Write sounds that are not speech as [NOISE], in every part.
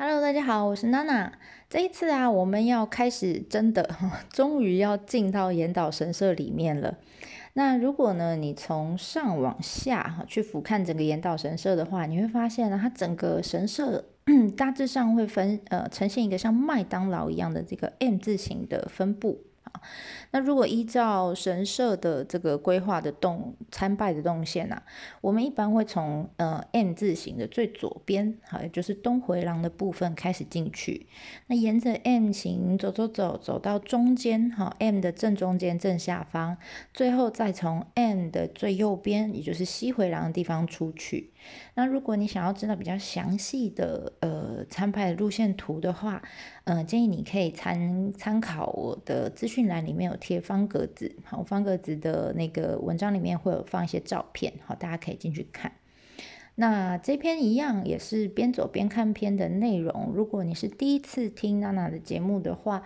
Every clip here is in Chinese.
Hello，大家好，我是娜娜。这一次啊，我们要开始真的，[LAUGHS] 终于要进到岩岛神社里面了。那如果呢，你从上往下哈去俯瞰整个岩岛神社的话，你会发现呢，它整个神社 [CLEARS THROAT] 大致上会分呃呈现一个像麦当劳一样的这个 M 字形的分布。那如果依照神社的这个规划的动参拜的动线呐，我们一般会从呃 M 字形的最左边，好，也就是东回廊的部分开始进去。那沿着 M 型走走走，走到中间，哈，M 的正中间正下方，最后再从 M 的最右边，也就是西回廊的地方出去。那如果你想要知道比较详细的呃参拜的路线图的话，嗯，建议你可以参参考我的资讯栏里面有贴方格子，好，方格子的那个文章里面会有放一些照片，好，大家可以进去看。那这篇一样也是边走边看篇的内容，如果你是第一次听娜娜的节目的话。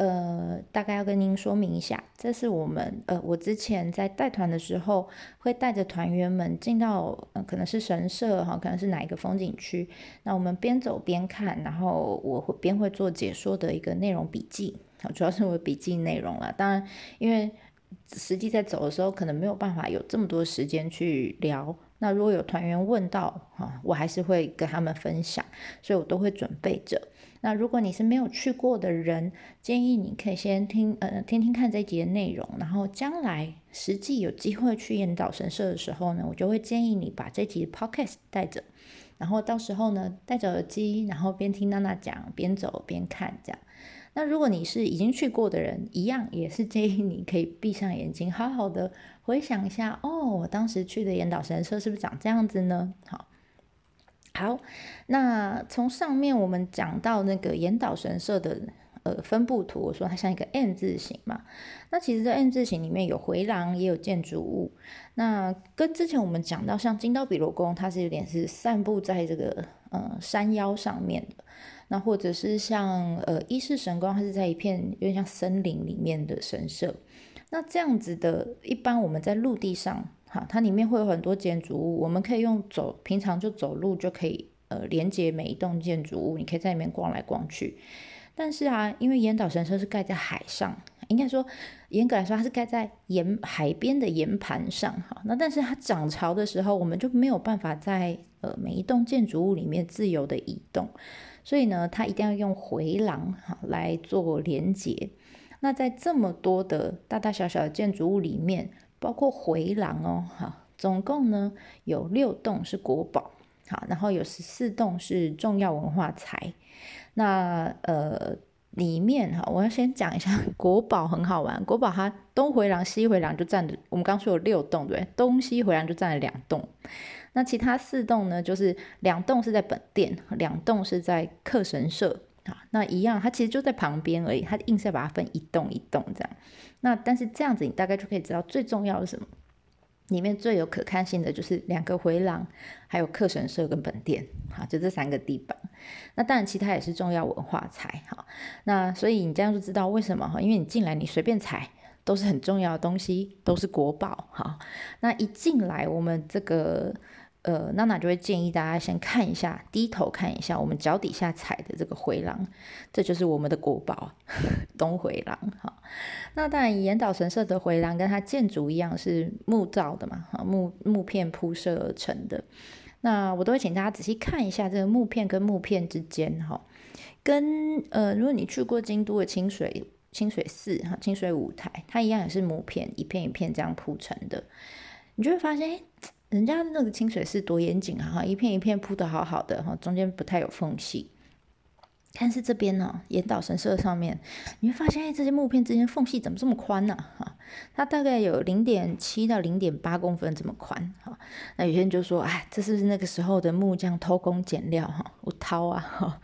呃，大概要跟您说明一下，这是我们呃，我之前在带团的时候，会带着团员们进到呃，可能是神社哈，可能是哪一个风景区，那我们边走边看，然后我会边会做解说的一个内容笔记，好，主要是我笔记内容了。当然，因为实际在走的时候，可能没有办法有这么多时间去聊。那如果有团员问到哈，我还是会跟他们分享，所以我都会准备着。那如果你是没有去过的人，建议你可以先听呃听听看这一集的内容，然后将来实际有机会去岩岛神社的时候呢，我就会建议你把这集 podcast 带着，然后到时候呢戴着耳机，然后边听娜娜讲，边走边看这样。那如果你是已经去过的人，一样也是建议你可以闭上眼睛，好好的回想一下，哦，我当时去的岩岛神社是不是长这样子呢？好，好，那从上面我们讲到那个岩岛神社的呃分布图，我说它像一个 N 字形嘛，那其实这 N 字形里面有回廊，也有建筑物，那跟之前我们讲到像金刀比罗宫，它是有点是散布在这个呃山腰上面的。那或者是像呃一世神宫，它是在一片有点像森林里面的神社。那这样子的，一般我们在陆地上，哈，它里面会有很多建筑物，我们可以用走，平常就走路就可以呃连接每一栋建筑物，你可以在里面逛来逛去。但是啊，因为岩岛神社是盖在海上，应该说严格来说它是盖在岩海边的岩盘上，哈。那但是它涨潮的时候，我们就没有办法在呃每一栋建筑物里面自由的移动。所以呢，它一定要用回廊哈来做连接。那在这么多的大大小小的建筑物里面，包括回廊哦哈，总共呢有六栋是国宝，好，然后有十四栋是重要文化财。那呃里面哈，我要先讲一下国宝很好玩，国宝它东回廊西回廊就占着，我们刚说有六栋对，东西回廊就占了两栋。那其他四栋呢？就是两栋是在本店，两栋是在客神社啊。那一样，它其实就在旁边而已，它硬是要把它分一栋一栋这样。那但是这样子，你大概就可以知道最重要的是什么？里面最有可看性的就是两个回廊，还有客神社跟本店，好，就这三个地方。那当然，其他也是重要文化财哈。那所以你这样就知道为什么哈？因为你进来，你随便踩。都是很重要的东西，都是国宝哈。那一进来，我们这个呃娜娜就会建议大家先看一下，低头看一下我们脚底下踩的这个回廊，这就是我们的国宝 [LAUGHS] 东回廊哈。那当然，岩岛神社的回廊跟它建筑一样是木造的嘛，哈木木片铺设而成的。那我都会请大家仔细看一下这个木片跟木片之间哈，跟呃如果你去过京都的清水。清水寺哈，清水舞台，它一样也是木片，一片一片这样铺成的。你就会发现，人家那个清水寺多严谨啊，哈，一片一片铺的好好的，哈，中间不太有缝隙。但是这边呢，岩岛神社上面，你会发现，哎，这些木片之间缝隙怎么这么宽呢？哈，它大概有零点七到零点八公分这么宽。哈，那有些人就说，哎，这是不是那个时候的木匠偷工减料？哈，我掏啊，哈。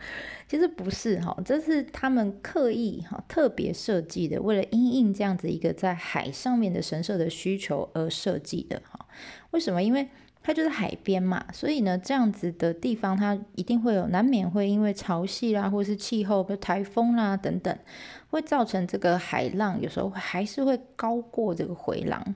其实不是哈，这是他们刻意哈特别设计的，为了因应这样子一个在海上面的神社的需求而设计的哈。为什么？因为它就是海边嘛，所以呢，这样子的地方它一定会有难免会因为潮汐啦，或是气候，比如台风啦等等，会造成这个海浪有时候还是会高过这个回廊。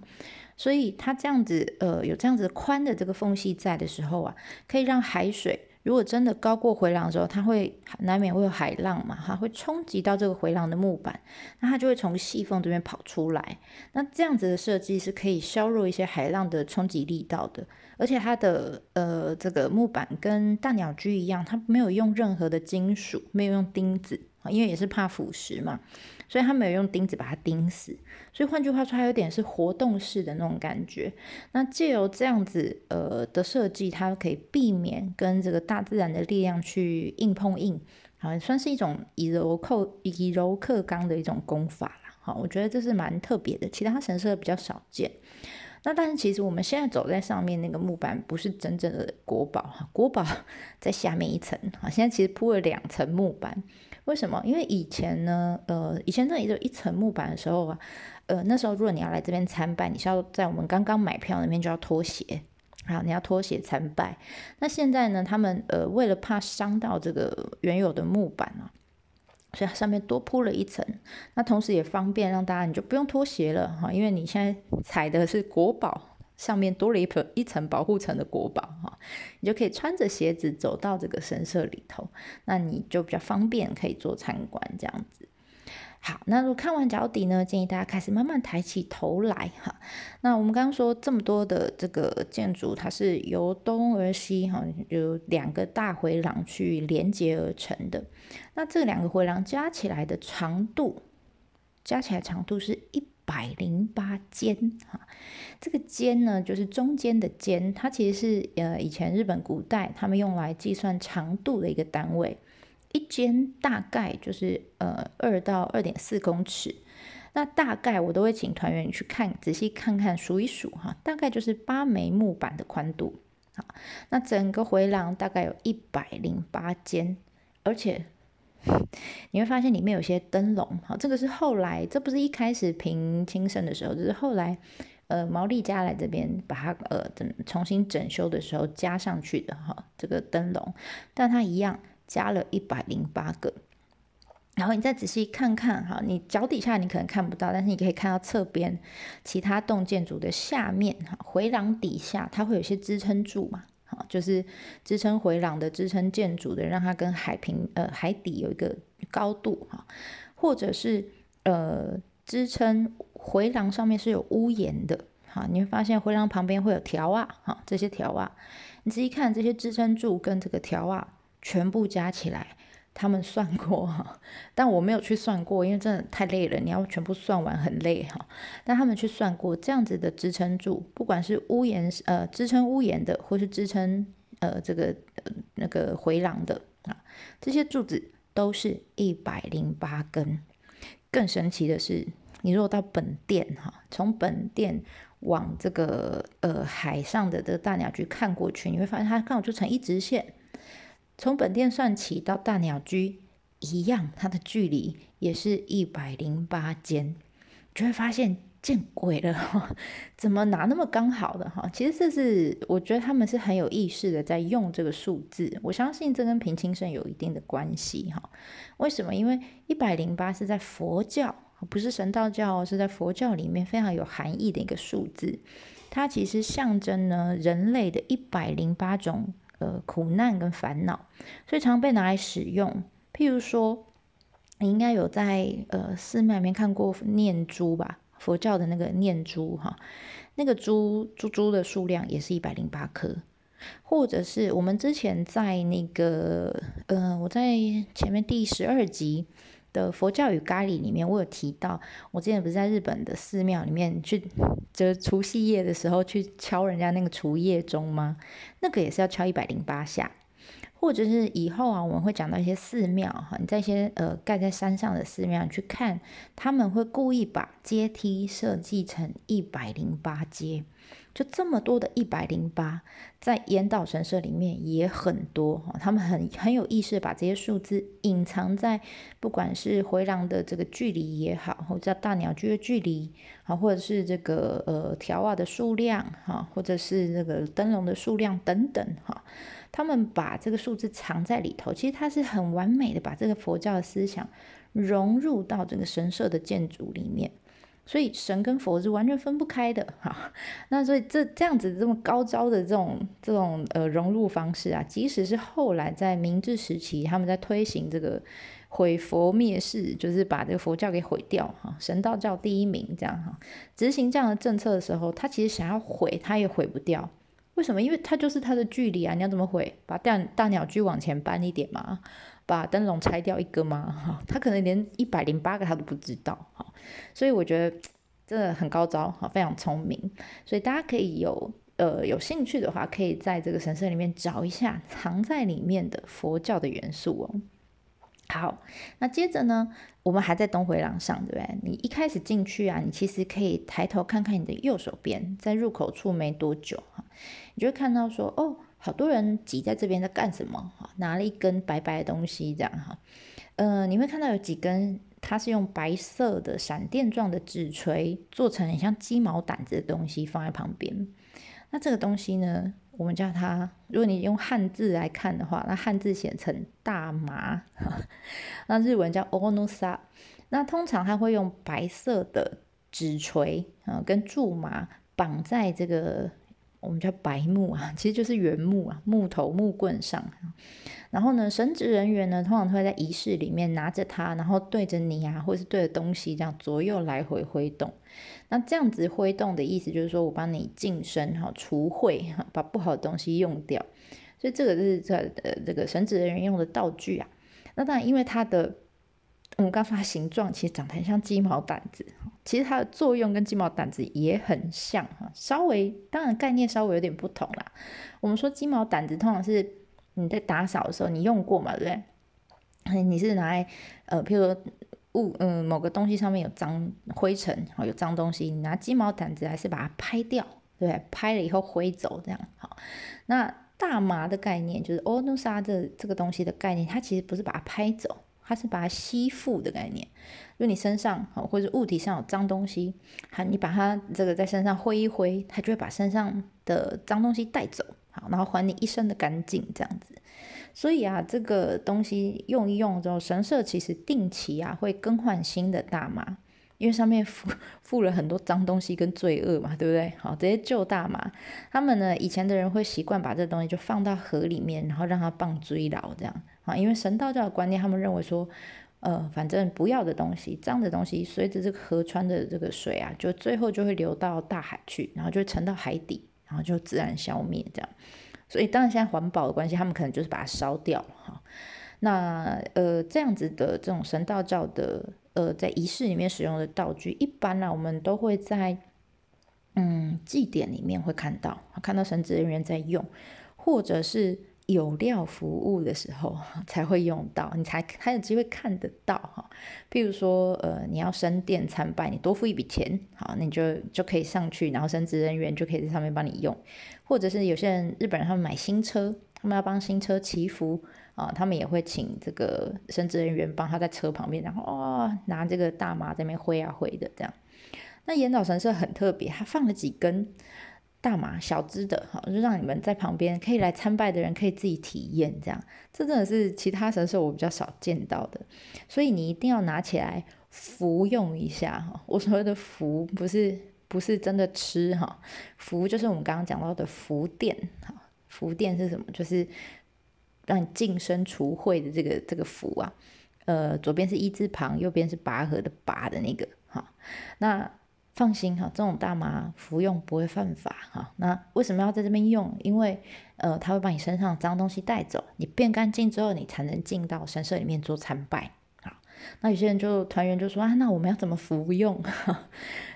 所以它这样子呃有这样子宽的这个缝隙在的时候啊，可以让海水。如果真的高过回廊的时候，它会难免会有海浪嘛，它会冲击到这个回廊的木板，那它就会从细缝这边跑出来。那这样子的设计是可以削弱一些海浪的冲击力道的，而且它的呃这个木板跟大鸟居一样，它没有用任何的金属，没有用钉子，因为也是怕腐蚀嘛。所以他没有用钉子把它钉死，所以换句话说，它有点是活动式的那种感觉。那借由这样子呃的设计，它可以避免跟这个大自然的力量去硬碰硬，好，算是一种以柔扣以柔克刚的一种功法啦。好，我觉得这是蛮特别的，其他神社比较少见。那但是其实我们现在走在上面那个木板不是真正的国宝哈，国宝 [LAUGHS] 在下面一层哈，现在其实铺了两层木板。为什么？因为以前呢，呃，以前这里就一层木板的时候啊，呃，那时候如果你要来这边参拜，你是要在我们刚刚买票那边就要脱鞋，好，你要脱鞋参拜。那现在呢，他们呃为了怕伤到这个原有的木板啊，所以上面多铺了一层。那同时也方便让大家你就不用脱鞋了哈，因为你现在踩的是国宝。上面多了一层一层保护层的国宝哈，你就可以穿着鞋子走到这个神社里头，那你就比较方便可以做参观这样子。好，那如果看完脚底呢，建议大家开始慢慢抬起头来哈。那我们刚刚说这么多的这个建筑，它是由东而西哈，有两个大回廊去连接而成的。那这两个回廊加起来的长度，加起来长度是一。百零八间哈，这个间呢，就是中间的间，它其实是呃以前日本古代他们用来计算长度的一个单位，一间大概就是呃二到二点四公尺，那大概我都会请团员去看，仔细看看数一数哈，大概就是八枚木板的宽度啊，那整个回廊大概有一百零八间，而且。你会发现里面有些灯笼，好，这个是后来，这不是一开始平清盛的时候，就是后来，呃，毛利家来这边把它呃整重新整修的时候加上去的哈，这个灯笼，但它一样加了一百零八个，然后你再仔细看看哈，你脚底下你可能看不到，但是你可以看到侧边其他栋建筑的下面哈，回廊底下它会有些支撑柱嘛。啊，就是支撑回廊的、支撑建筑的，让它跟海平呃海底有一个高度哈，或者是呃支撑回廊上面是有屋檐的哈，你会发现回廊旁边会有条啊哈，这些条啊，你仔细看这些支撑柱跟这个条啊，全部加起来。他们算过哈，[LAUGHS] 但我没有去算过，因为真的太累了，你要全部算完很累哈。但他们去算过，这样子的支撑柱，不管是屋檐呃支撑屋檐的，或是支撑呃这个那个回廊的啊，这些柱子都是一百零八根。更神奇的是，你如果到本店哈，从本店往这个呃海上的这个大鸟居看过去，你会发现它刚好就成一直线。从本店算起到大鸟居一样，它的距离也是一百零八间，就会发现见鬼了，怎么拿那么刚好的哈？其实这是我觉得他们是很有意识的在用这个数字，我相信这跟平清盛有一定的关系哈。为什么？因为一百零八是在佛教，不是神道教，是在佛教里面非常有含义的一个数字，它其实象征呢人类的一百零八种。呃，苦难跟烦恼，所以常被拿来使用。譬如说，你应该有在呃寺庙里面看过念珠吧？佛教的那个念珠哈，那个珠珠珠的数量也是一百零八颗。或者是我们之前在那个呃，我在前面第十二集。的佛教与咖喱里面，我有提到，我之前不是在日本的寺庙里面去，就是除夕夜的时候去敲人家那个除夜钟吗？那个也是要敲一百零八下，或者是以后啊，我们会讲到一些寺庙哈，你在一些呃盖在山上的寺庙去看，他们会故意把阶梯设计成一百零八阶。就这么多的一百零八，在岩岛神社里面也很多哈，他们很很有意识把这些数字隐藏在，不管是回廊的这个距离也好，或者大鸟居的距离啊，或者是这个呃条瓦的数量哈，或者是这个灯笼的数量等等哈，他们把这个数字藏在里头，其实它是很完美的把这个佛教的思想融入到这个神社的建筑里面。所以神跟佛是完全分不开的 [LAUGHS] 哈。那所以这这样子这么高招的这种这种呃融入方式啊，即使是后来在明治时期，他们在推行这个毁佛灭世，就是把这个佛教给毁掉哈，神道教第一名这样哈，执行这样的政策的时候，他其实想要毁，他也毁不掉。为什么？因为它就是它的距离啊！你要怎么毁？把大大鸟居往前搬一点嘛？把灯笼拆掉一个吗？哈，他可能连一百零八个他都不知道哈。所以我觉得真的很高招哈，非常聪明。所以大家可以有呃有兴趣的话，可以在这个神社里面找一下藏在里面的佛教的元素哦。好，那接着呢，我们还在东回廊上，对不对？你一开始进去啊，你其实可以抬头看看你的右手边，在入口处没多久哈，你就会看到说，哦，好多人挤在这边在干什么？哈，拿了一根白白的东西，这样哈，呃，你会看到有几根，它是用白色的闪电状的纸锤做成很像鸡毛掸子的东西放在旁边。那这个东西呢？我们叫它，如果你用汉字来看的话，那汉字写成大麻，那日文叫 onusa。那通常它会用白色的纸锤啊，跟苎麻绑在这个。我们叫白木啊，[LAUGHS] 其实就是原木啊，木头木棍上。然后呢，神职人员呢，通常会在仪式里面拿着它，然后对着你啊，或是对着东西这样左右来回挥动。那这样子挥动的意思就是说我帮你净身哈，除秽，把不好的东西用掉。所以这个就是这呃这个神职人员用的道具啊。那当然，因为它的。我们刚说它形状其实长得很像鸡毛掸子，其实它的作用跟鸡毛掸子也很像哈，稍微当然概念稍微有点不同啦。我们说鸡毛掸子通常是你在打扫的时候你用过嘛，对不对？你是拿来呃，譬如说物嗯某个东西上面有脏灰尘，好有脏东西，你拿鸡毛掸子还是把它拍掉，对不对？拍了以后挥走这样好。那大麻的概念就是欧努沙这这个东西的概念，它其实不是把它拍走。它是把它吸附的概念，就你身上或者物体上有脏东西，好，你把它这个在身上挥一挥，它就会把身上的脏东西带走，好，然后还你一身的干净这样子。所以啊，这个东西用一用之后，神社其实定期啊会更换新的大麻，因为上面附附了很多脏东西跟罪恶嘛，对不对？好，这些旧大麻，他们呢以前的人会习惯把这东西就放到河里面，然后让它放追牢这样。啊，因为神道教的观念，他们认为说，呃，反正不要的东西、脏的东西，随着这个河川的这个水啊，就最后就会流到大海去，然后就沉到海底，然后就自然消灭这样。所以当然现在环保的关系，他们可能就是把它烧掉哈。那呃，这样子的这种神道教的呃，在仪式里面使用的道具，一般呢，我们都会在嗯祭典里面会看到，看到神职人员在用，或者是。有料服务的时候 [LAUGHS] 才会用到，你才还有机会看得到哈。譬如说，呃，你要升殿参拜，你多付一笔钱，好，那你就就可以上去，然后升职人员就可以在上面帮你用。或者是有些人日本人他们买新车，他们要帮新车祈福啊，他们也会请这个升职人员帮他在车旁边，然后哦拿这个大麻在那边挥啊挥的这样。那岩岛神社很特别，他放了几根。大麻小支的，哈，就让你们在旁边可以来参拜的人可以自己体验，这样，这真的是其他神社我比较少见到的，所以你一定要拿起来服用一下哈。我所谓的服不是不是真的吃哈，服就是我们刚刚讲到的福电哈，福电是什么？就是让你净身除秽的这个这个福啊，呃，左边是一字旁，右边是拔河的拔的那个哈，那。放心哈，这种大麻服用不会犯法哈。那为什么要在这边用？因为呃，它会把你身上脏东西带走，你变干净之后，你才能进到神社里面做参拜。好，那有些人就团员就说啊，那我们要怎么服用？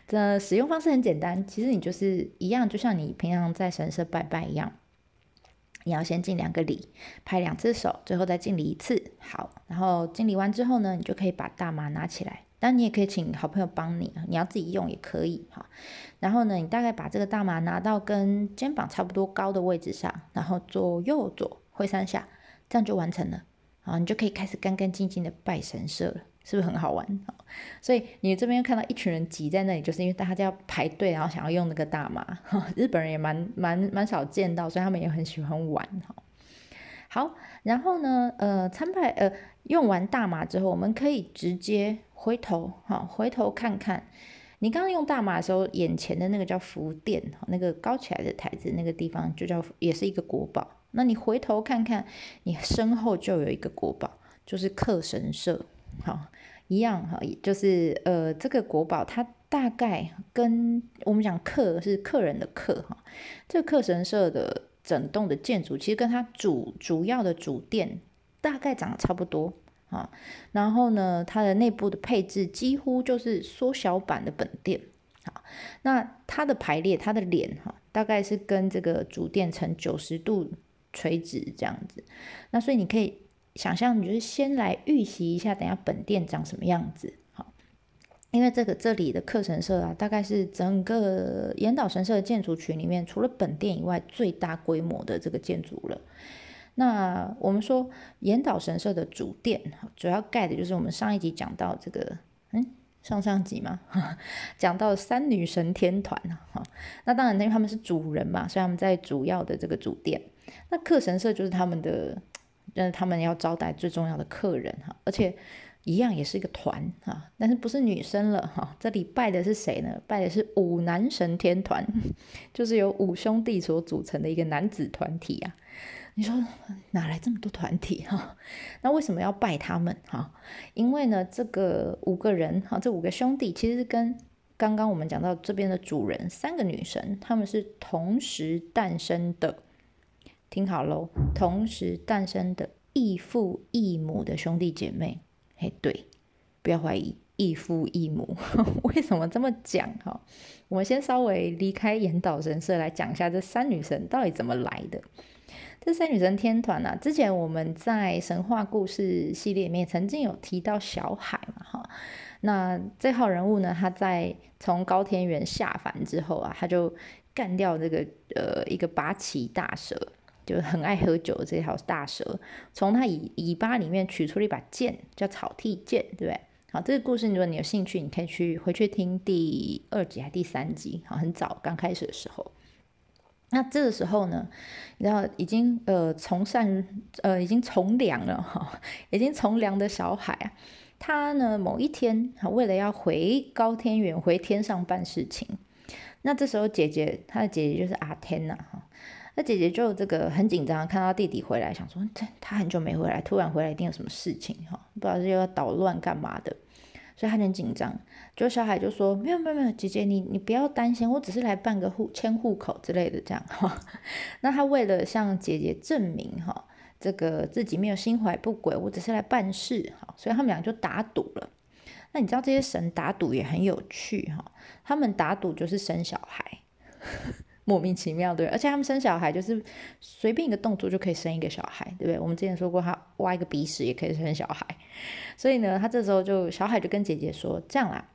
这使用方式很简单，其实你就是一样，就像你平常在神社拜拜一样，你要先敬两个礼，拍两次手，最后再敬礼一次。好，然后敬礼完之后呢，你就可以把大麻拿起来。但你也可以请好朋友帮你，你要自己用也可以哈。然后呢，你大概把这个大麻拿到跟肩膀差不多高的位置上，然后左右左挥三下，这样就完成了。啊，你就可以开始干干净净的拜神社了，是不是很好玩？所以你这边看到一群人挤在那里，就是因为大家要排队，然后想要用那个大麻。[LAUGHS] 日本人也蛮蛮蛮少见到，所以他们也很喜欢玩哈。好，然后呢，呃，参拜呃用完大麻之后，我们可以直接。回头，哈，回头看看，你刚刚用大麻的时候，眼前的那个叫福殿，那个高起来的台子那个地方就叫也是一个国宝。那你回头看看，你身后就有一个国宝，就是克神社，好，一样哈，就是呃，这个国宝它大概跟我们讲客是客人的客哈，这个克神社的整栋的建筑其实跟它主主要的主殿大概长得差不多啊，然后呢，它的内部的配置几乎就是缩小版的本殿，好，那它的排列，它的脸哈，大概是跟这个主殿呈九十度。垂直这样子，那所以你可以想象，你就是先来预习一下，等下本店长什么样子，好，因为这个这里的课神社啊，大概是整个岩岛神社的建筑群里面，除了本店以外最大规模的这个建筑了。那我们说岩岛神社的主殿，主要盖的就是我们上一集讲到这个，嗯，上上集嘛，[LAUGHS] 讲到三女神天团哈，那当然因为他们是主人嘛，所以他们在主要的这个主殿。那客神社就是他们的，就是他们要招待最重要的客人哈，而且一样也是一个团哈，但是不是女生了哈，这里拜的是谁呢？拜的是五男神天团，[LAUGHS] 就是由五兄弟所组成的一个男子团体啊。你说哪来这么多团体哈？[LAUGHS] 那为什么要拜他们哈？因为呢，这个五个人哈，这五个兄弟其实跟刚刚我们讲到这边的主人三个女神，他们是同时诞生的。听好喽，同时诞生的异父异母的兄弟姐妹，嘿，对，不要怀疑，异父异母，[LAUGHS] 为什么这么讲？哈，我们先稍微离开岩岛神社来讲一下这三女神到底怎么来的。这三女神天团呢，之前我们在神话故事系列里面曾经有提到小海嘛，哈，那这号人物呢，他在从高天原下凡之后啊，他就干掉这个呃一个拔起大蛇。就很爱喝酒这条大蛇，从他尾尾巴里面取出了一把剑，叫草剃剑，对不对？好，这个故事如果你有兴趣，你可以去回去听第二集还第三集，好，很早刚开始的时候。那这个时候呢，你知道已经呃从善呃已经从良了哈，已经从良的小海啊，他呢某一天为了要回高天远回天上办事情，那这时候姐姐他的姐姐就是阿天呐哈。那姐姐就这个很紧张，看到弟弟回来，想说他很久没回来，突然回来一定有什么事情哈，不知道是又要捣乱干嘛的，所以他很紧张。就小海就说没有没有没有，姐姐你你不要担心，我只是来办个户迁户口之类的这样哈。[LAUGHS] 那他为了向姐姐证明哈，这个自己没有心怀不轨，我只是来办事哈，所以他们俩就打赌了。那你知道这些神打赌也很有趣哈，他们打赌就是生小孩。[LAUGHS] 莫名其妙对，而且他们生小孩就是随便一个动作就可以生一个小孩，对不对？我们之前说过，他挖一个鼻屎也可以生小孩，所以呢，他这时候就小海就跟姐姐说：“这样啦，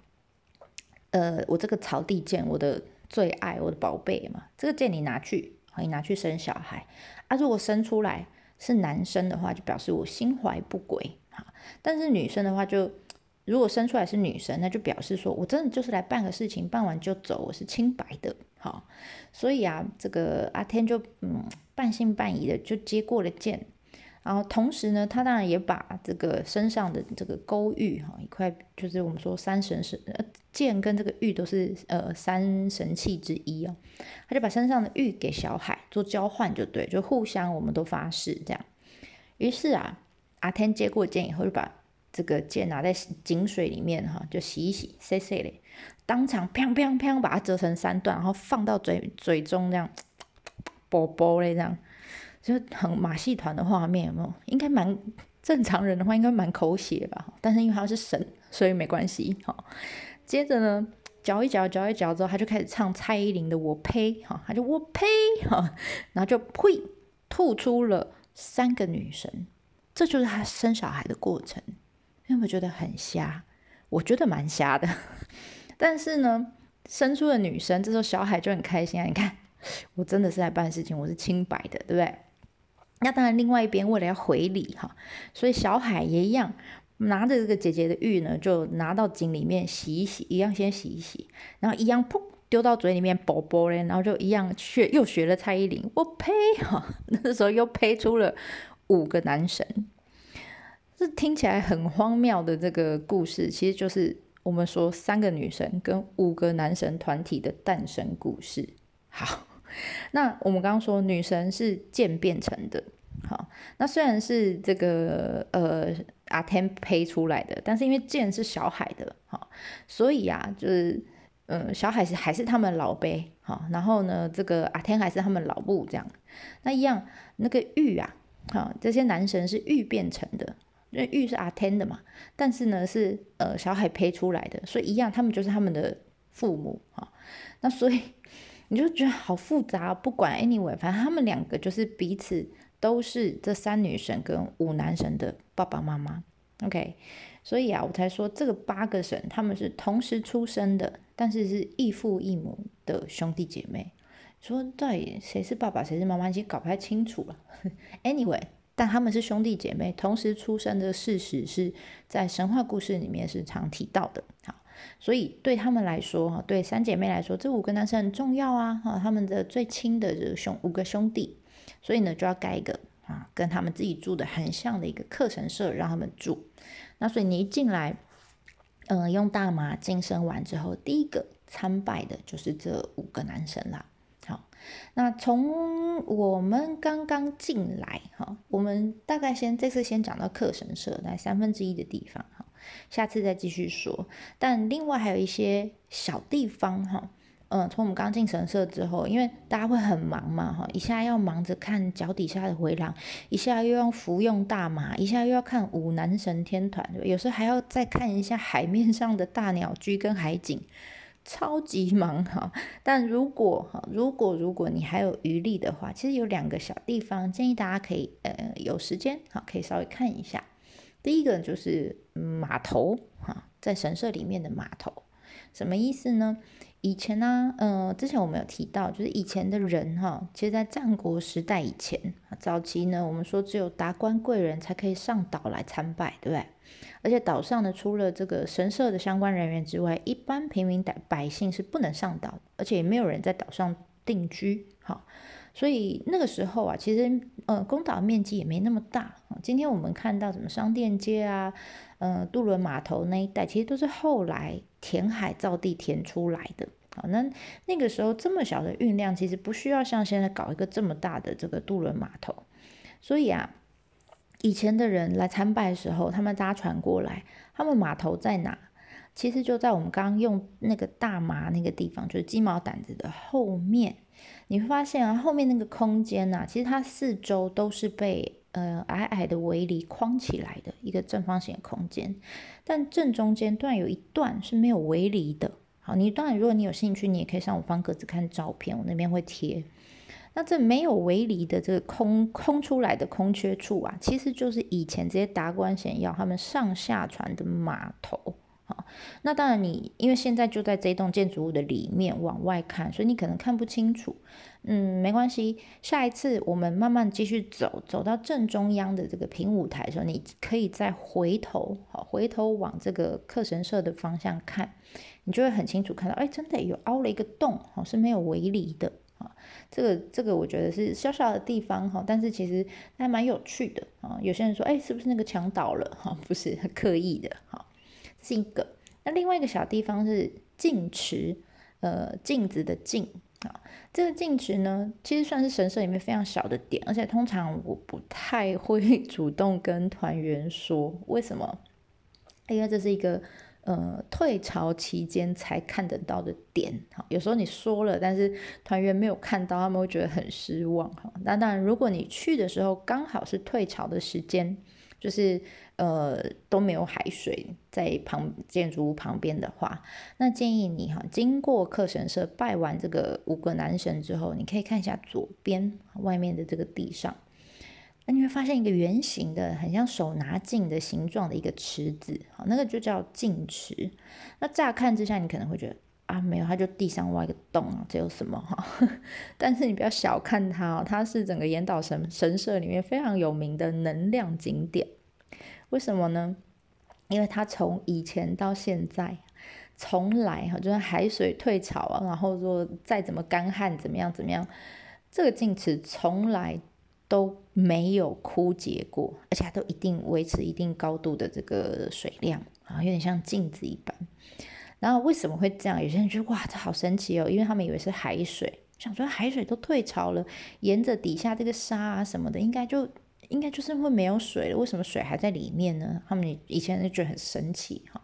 呃，我这个草地剑，我的最爱，我的宝贝嘛，这个剑你拿去，你拿去生小孩啊。如果生出来是男生的话，就表示我心怀不轨哈；但是女生的话，就如果生出来是女生，那就表示说我真的就是来办个事情，办完就走，我是清白的。”好，所以啊，这个阿天就嗯半信半疑的就接过了剑，然后同时呢，他当然也把这个身上的这个勾玉哈一块，就是我们说三神是呃剑跟这个玉都是呃三神器之一哦，他就把身上的玉给小海做交换，就对，就互相我们都发誓这样。于是啊，阿天接过剑以后，就把这个剑拿在井水里面哈，就洗一洗，洗洗嘞。当场砰砰砰把它折成三段，然后放到嘴嘴中，这样啵啵嘞，这样就很马戏团的画面，有没有？应该蛮正常人的话，应该蛮口血吧？但是因为他是神，所以没关系。好，接着呢，嚼一嚼，嚼一嚼之后，他就开始唱蔡依林的《我呸》哈，他就我呸哈，然后就呸吐出了三个女神，这就是他生小孩的过程。有没有觉得很瞎？我觉得蛮瞎的。但是呢，生出了女生，这时候小海就很开心啊！你看，我真的是在办事情，我是清白的，对不对？那当然，另外一边为了要回礼哈，所以小海也一样拿着这个姐姐的玉呢，就拿到井里面洗一洗，一样先洗一洗，然后一样噗丢到嘴里面啵啵嘞，然后就一样学又学了蔡依林，我呸哈，[LAUGHS] 那时候又呸出了五个男神，这听起来很荒谬的这个故事，其实就是。我们说三个女神跟五个男神团体的诞生故事。好，那我们刚刚说女神是剑变成的。好，那虽然是这个呃阿天胚出来的，但是因为剑是小海的，好，所以啊，就是嗯小海是还是他们老辈，好，然后呢，这个阿天还是他们老部这样。那一样那个玉啊，好，这些男神是玉变成的，因为玉是阿天的嘛，但是呢是呃小海胚出来的，所以一样，他们就是他们的父母啊。那所以你就觉得好复杂，不管 anyway，反正他们两个就是彼此。都是这三女神跟五男神的爸爸妈妈，OK，所以啊，我才说这个八个神他们是同时出生的，但是是异父异母的兄弟姐妹。说到底谁是爸爸谁是妈妈，已经搞不太清楚了。Anyway，但他们是兄弟姐妹，同时出生的事实是在神话故事里面是常提到的。好，所以对他们来说，哈，对三姐妹来说，这五个男生很重要啊，哈，他们的最亲的这个兄五个兄弟。所以呢，就要盖一个啊，跟他们自己住的很像的一个课程社，让他们住。那所以你一进来，嗯，用大麻晋升完之后，第一个参拜的就是这五个男生啦。好，那从我们刚刚进来哈，我们大概先这次先讲到课程社在三分之一的地方哈，下次再继续说。但另外还有一些小地方哈。嗯，从我们刚进神社之后，因为大家会很忙嘛，哈，一下要忙着看脚底下的回廊，一下又要服用大麻，一下又要看五男神天团，有时候还要再看一下海面上的大鸟居跟海景，超级忙哈。但如果哈，如果如果你还有余力的话，其实有两个小地方建议大家可以呃有时间哈，可以稍微看一下。第一个就是码头哈，在神社里面的码头，什么意思呢？以前呢，呃，之前我们有提到，就是以前的人哈，其实，在战国时代以前，早期呢，我们说只有达官贵人才可以上岛来参拜，对不对？而且岛上呢，除了这个神社的相关人员之外，一般平民百百姓是不能上岛，而且也没有人在岛上定居，哈。所以那个时候啊，其实，呃，宫岛面积也没那么大。今天我们看到什么商店街啊，呃，渡轮码头那一带，其实都是后来填海造地填出来的。好，那那个时候这么小的运量，其实不需要像现在搞一个这么大的这个渡轮码头。所以啊，以前的人来参拜的时候，他们搭船过来，他们码头在哪？其实就在我们刚刚用那个大麻那个地方，就是鸡毛掸子的后面。你会发现啊，后面那个空间呐，其实它四周都是被呃矮矮的围篱框起来的一个正方形的空间，但正中间段有一段是没有围篱的。好，你当然如果你有兴趣，你也可以上我方格子看照片，我那边会贴。那这没有围篱的这个空空出来的空缺处啊，其实就是以前这些达官显要他们上下船的码头。好，那当然你因为现在就在这栋建筑物的里面往外看，所以你可能看不清楚。嗯，没关系，下一次我们慢慢继续走，走到正中央的这个平舞台的时候，你可以再回头，好，回头往这个课神社的方向看，你就会很清楚看到，哎，真的有凹了一个洞，好，是没有围篱的，啊，这个这个我觉得是小小的地方，哈，但是其实还蛮有趣的，啊，有些人说，哎，是不是那个墙倒了，哈，不是，刻意的，哈。是一个，那另外一个小地方是镜池，呃，镜子的镜啊，这个镜池呢，其实算是神社里面非常小的点，而且通常我不太会主动跟团员说为什么，因为这是一个呃退潮期间才看得到的点，哈，有时候你说了，但是团员没有看到，他们会觉得很失望，哈。那当然，如果你去的时候刚好是退潮的时间。就是呃都没有海水在旁建筑物旁边的话，那建议你哈，经过客神社拜完这个五个男神之后，你可以看一下左边外面的这个地上，那你会发现一个圆形的，很像手拿镜的形状的一个池子，好，那个就叫镜池。那乍看之下，你可能会觉得啊，没有，它就地上挖一个洞啊，这有什么哈？[LAUGHS] 但是你不要小看它哦，它是整个岩岛神神社里面非常有名的能量景点。为什么呢？因为它从以前到现在，从来哈，就是海水退潮啊，然后说再怎么干旱，怎么样怎么样，这个镜池从来都没有枯竭过，而且它都一定维持一定高度的这个水量啊，有点像镜子一般。然后为什么会这样？有些人就哇，这好神奇哦，因为他们以为是海水，想说海水都退潮了，沿着底下这个沙啊什么的，应该就应该就是会没有水了，为什么水还在里面呢？他们以前就觉得很神奇哈。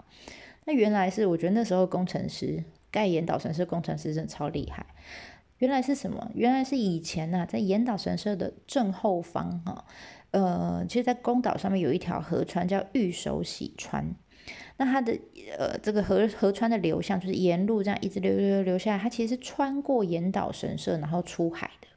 那原来是我觉得那时候工程师盖岩岛神社工程师真的超厉害。原来是什么？原来是以前呐，在岩岛神社的正后方哈，呃，其实，在宫岛上面有一条河川叫玉手洗川。那它的呃这个河河川的流向就是沿路这样一直流流流流下来，它其实是穿过岩岛神社然后出海的。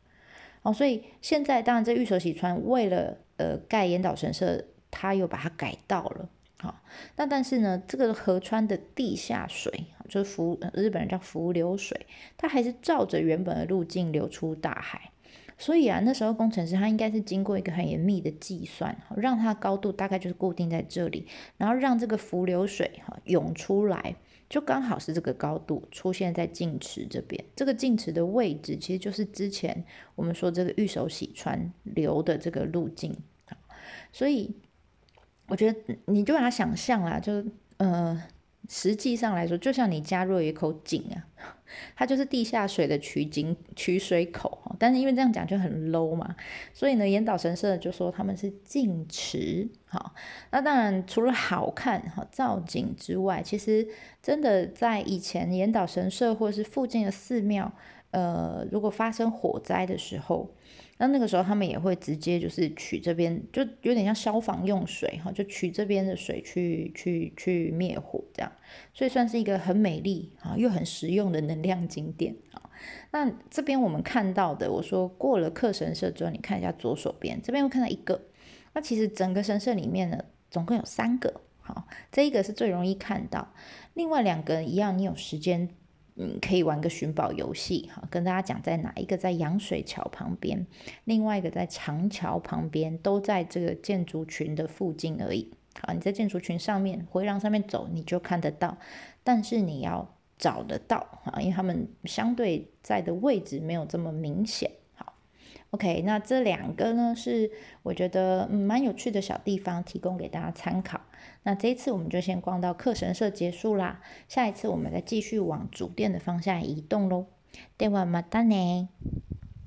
哦，所以现在当然这玉手洗川为了呃盖岩岛神社，它又把它改道了。好，那但是呢，这个河川的地下水就是浮日本人叫浮流水，它还是照着原本的路径流出大海。所以啊，那时候工程师他应该是经过一个很严密的计算，让它高度大概就是固定在这里，然后让这个浮流水哈涌出来，就刚好是这个高度出现在净池这边。这个净池的位置其实就是之前我们说这个玉手洗川流的这个路径所以我觉得你就把它想象啦，就呃。实际上来说，就像你加入一口井啊，它就是地下水的取井取水口但是因为这样讲就很 low 嘛，所以呢，岩岛神社就说他们是净池。好，那当然除了好看哈造景之外，其实真的在以前岩岛神社或者是附近的寺庙，呃，如果发生火灾的时候。那那个时候，他们也会直接就是取这边，就有点像消防用水哈，就取这边的水去去去灭火这样，所以算是一个很美丽啊又很实用的能量景点啊。那这边我们看到的，我说过了克神社之后，你看一下左手边这边会看到一个，那其实整个神社里面呢，总共有三个，好，这一个是最容易看到，另外两个一样，你有时间。嗯，可以玩个寻宝游戏哈，跟大家讲在哪一个在羊水桥旁边，另外一个在长桥旁边，都在这个建筑群的附近而已。啊，你在建筑群上面回廊上面走，你就看得到，但是你要找得到啊，因为他们相对在的位置没有这么明显。OK，那这两个呢是我觉得蛮有趣的小地方，提供给大家参考。那这一次我们就先逛到课神社结束啦，下一次我们再继续往主店的方向移动喽。ではまたね。